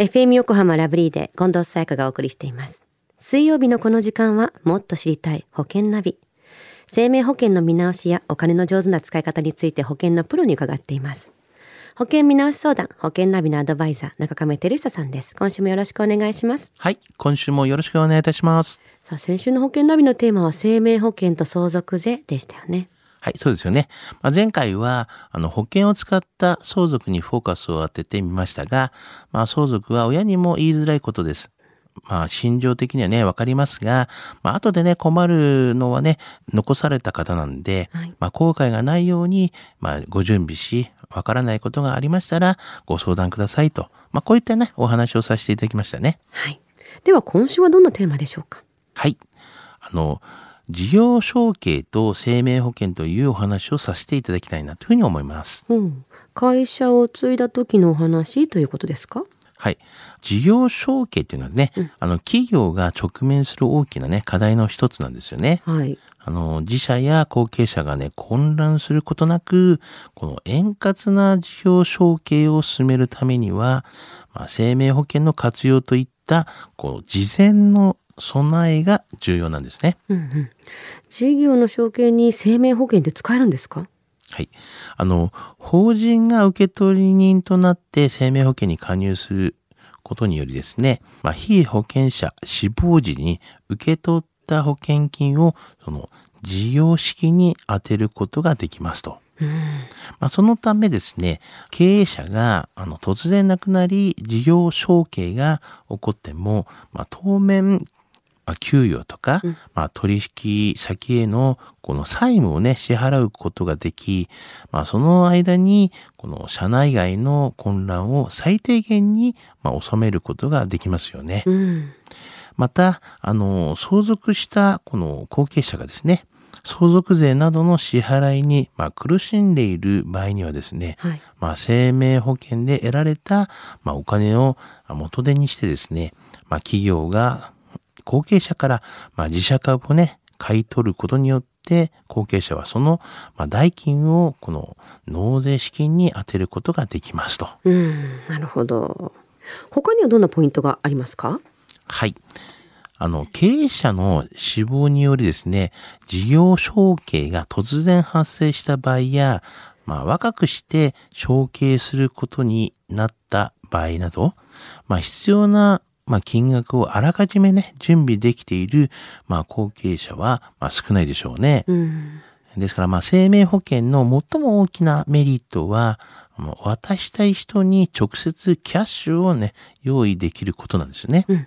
FM 横浜ラブリーで近藤沙耶香がお送りしています。水曜日のこの時間はもっと知りたい保険ナビ。生命保険の見直しやお金の上手な使い方について保険のプロに伺っています。保険見直し相談、保険ナビのアドバイザー、中亀照久さんです。今週もよろしくお願いします。はい。今週もよろしくお願いいたします。さあ、先週の保険ナビのテーマは生命保険と相続税でしたよね。はい、そうですよね。まあ、前回は、あの、保険を使った相続にフォーカスを当ててみましたが、まあ、相続は親にも言いづらいことです。まあ、心情的にはね、わかりますが、まあ、後でね、困るのはね、残された方なんで、はいまあ、後悔がないように、まあ、ご準備し、わからないことがありましたら、ご相談くださいと。まあ、こういったね、お話をさせていただきましたね。はい。では今週はどんなテーマでしょうか？はい。あの、事業承継と生命保険というお話をさせていただきたいなというふうに思います。うん。会社を継いだ時のお話ということですか？はい。事業承継っていうのはね、あの、企業が直面する大きなね、課題の一つなんですよね。はい。あの、自社や後継者がね、混乱することなく、この円滑な事業承継を進めるためには、まあ、生命保険の活用といった、こう、事前の備えが重要なんですね。うんうん。事業の承継に生命保険って使えるんですか？はい。あの、法人が受取人となって生命保険に加入することによりですね、まあ、非保険者死亡時に受け取った保険金を、その、事業式に充てることができますと。うん。まあ、そのためですね、経営者があの突然亡くなり、事業承継が起こっても、まあ、当面、まあ、給与とか、まあ、取引先へのこの債務をね、支払うことができ、まあ、その間に、この社内外の混乱を最低限に、まあ、収めることができますよね。うん。また、あの、相続したこの後継者がですね、相続税などの支払いに、まあ、苦しんでいる場合にはですね、はい。まあ、生命保険で得られた、まあ、お金を元手にしてですね、まあ、企業が後継者から、まあ、自社株をね、買い取ることによって、後継者はその、まあ、代金をこの納税資金に充てることができますと。うん。なるほど。他にはどんなポイントがありますか？はい。あの、経営者の死亡によりですね、事業承継が突然発生した場合や、まあ、若くして承継することになった場合など、まあ、必要な、まあ、金額をあらかじめね、準備できている、まあ、後継者は、まあ、少ないでしょうね。うん。ですから、まあ、生命保険の最も大きなメリットは、まあ渡したい人に直接キャッシュをね、用意できることなんですよね。うん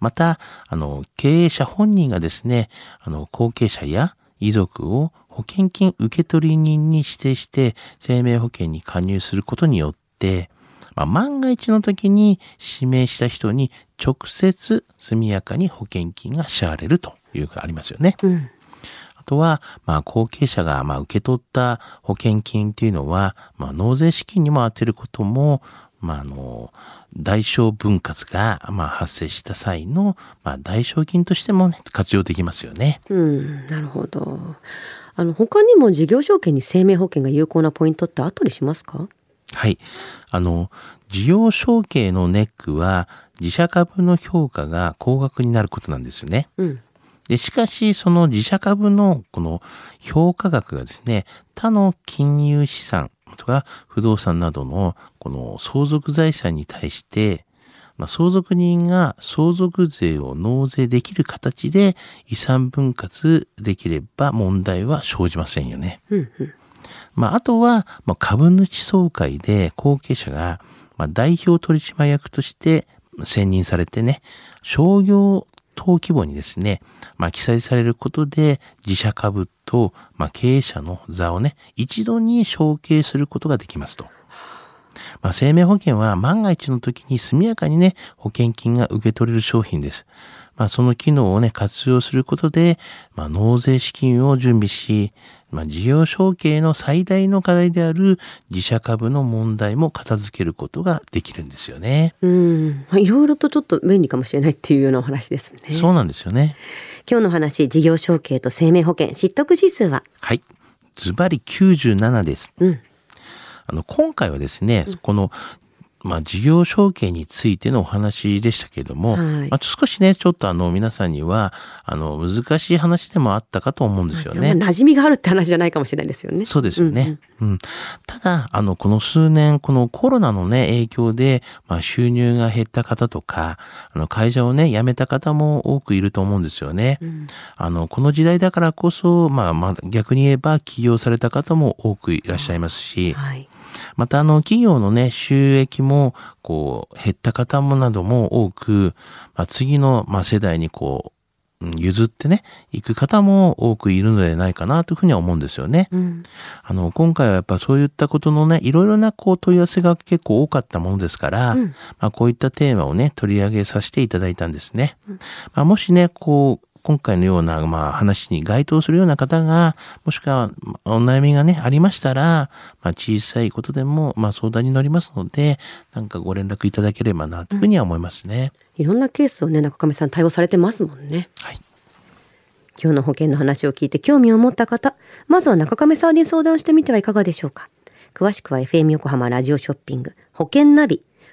また、あの、経営者本人がですね、あの、後継者や遺族を保険金受取人に指定して生命保険に加入することによって、まあ、万が一の時に指名した人に直接速やかに保険金が支払われるというのがありますよね。うん。あとは、まあ、後継者が、まあ、受け取った保険金っていうのは、まあ、納税資金にも充てることも、まあ、あの、代償分割が、まあ、発生した際の、まあ、代償金としても、ね、活用できますよね。うん。なるほど。あの、他にも事業承継に生命保険が有効なポイントってあったりしますか？はい。あの、事業承継のネックは、自社株の評価が高額になることなんですよね。うん。で、しかし、その自社株のこの評価額がですね、他の金融資産とか不動産などのこの相続財産に対して、まあ、相続人が相続税を納税できる形で遺産分割できれば問題は生じませんよね。うん。うん。まあ、あとは、まあ、株主総会で後継者が、まあ、代表取締役として選任されてね、商業等規模にですね、まあ、記載されることで自社株と、まあ、経営者の座をね、一度に承継することができますと。まあ、生命保険は万が一の時に速やかにね、保険金が受け取れる商品です。まあ、その機能をね、活用することで、まあ、納税資金を準備し、まあ、事業承継の最大の課題である自社株の問題も片付けることができるんですよね。うん。いろいろとちょっと便利かもしれないっていうようなお話ですね。そうなんですよね。今日の話、事業承継と生命保険、知得指数は？はい。ズバリ97です。うん。あの、今回はですね、この、まあ、事業承継についてのお話でしたけれども、はいまあ、少しね、ちょっとあの、皆さんには、あの、難しい話でもあったかと思うんですよね。まあ馴染みがあるって話じゃないかもしれないですよね。そうですよね。うん、ただ、あの、この数年、このコロナのね、影響で、まあ、収入が減った方とか、あの、会社をね、辞めた方も多くいると思うんですよね。うんあの、この時代だからこそ、まあ、まあ、逆に言えば起業された方も多くいらっしゃいますし、はい。またあの企業のね、収益もこう減った方もなども多く、まあ、次のまあ世代にこう、うん譲ってね、行く方も多くいるのではないかなというふうには思うんですよね。うん。あの、今回はやっぱそういったことのね、いろいろなこう問い合わせが結構多かったものですから、うんまあこういったテーマをね、取り上げさせていただいたんですね。まあもしね、こう、今回のような、まあ、話に該当するような方が、もしくは、まあお悩みがね、ありましたら、まあ、小さいことでも、まあ、相談に乗りますので、なんかご連絡いただければな、というふうには思いますね。いろんなケースをね、中亀さん対応されてますもんね。はい。今日の保険の話を聞いて興味を持った方、まずは中亀さんに相談してみてはいかがでしょうか。詳しくは FM 横浜ラジオショッピング保険ナビ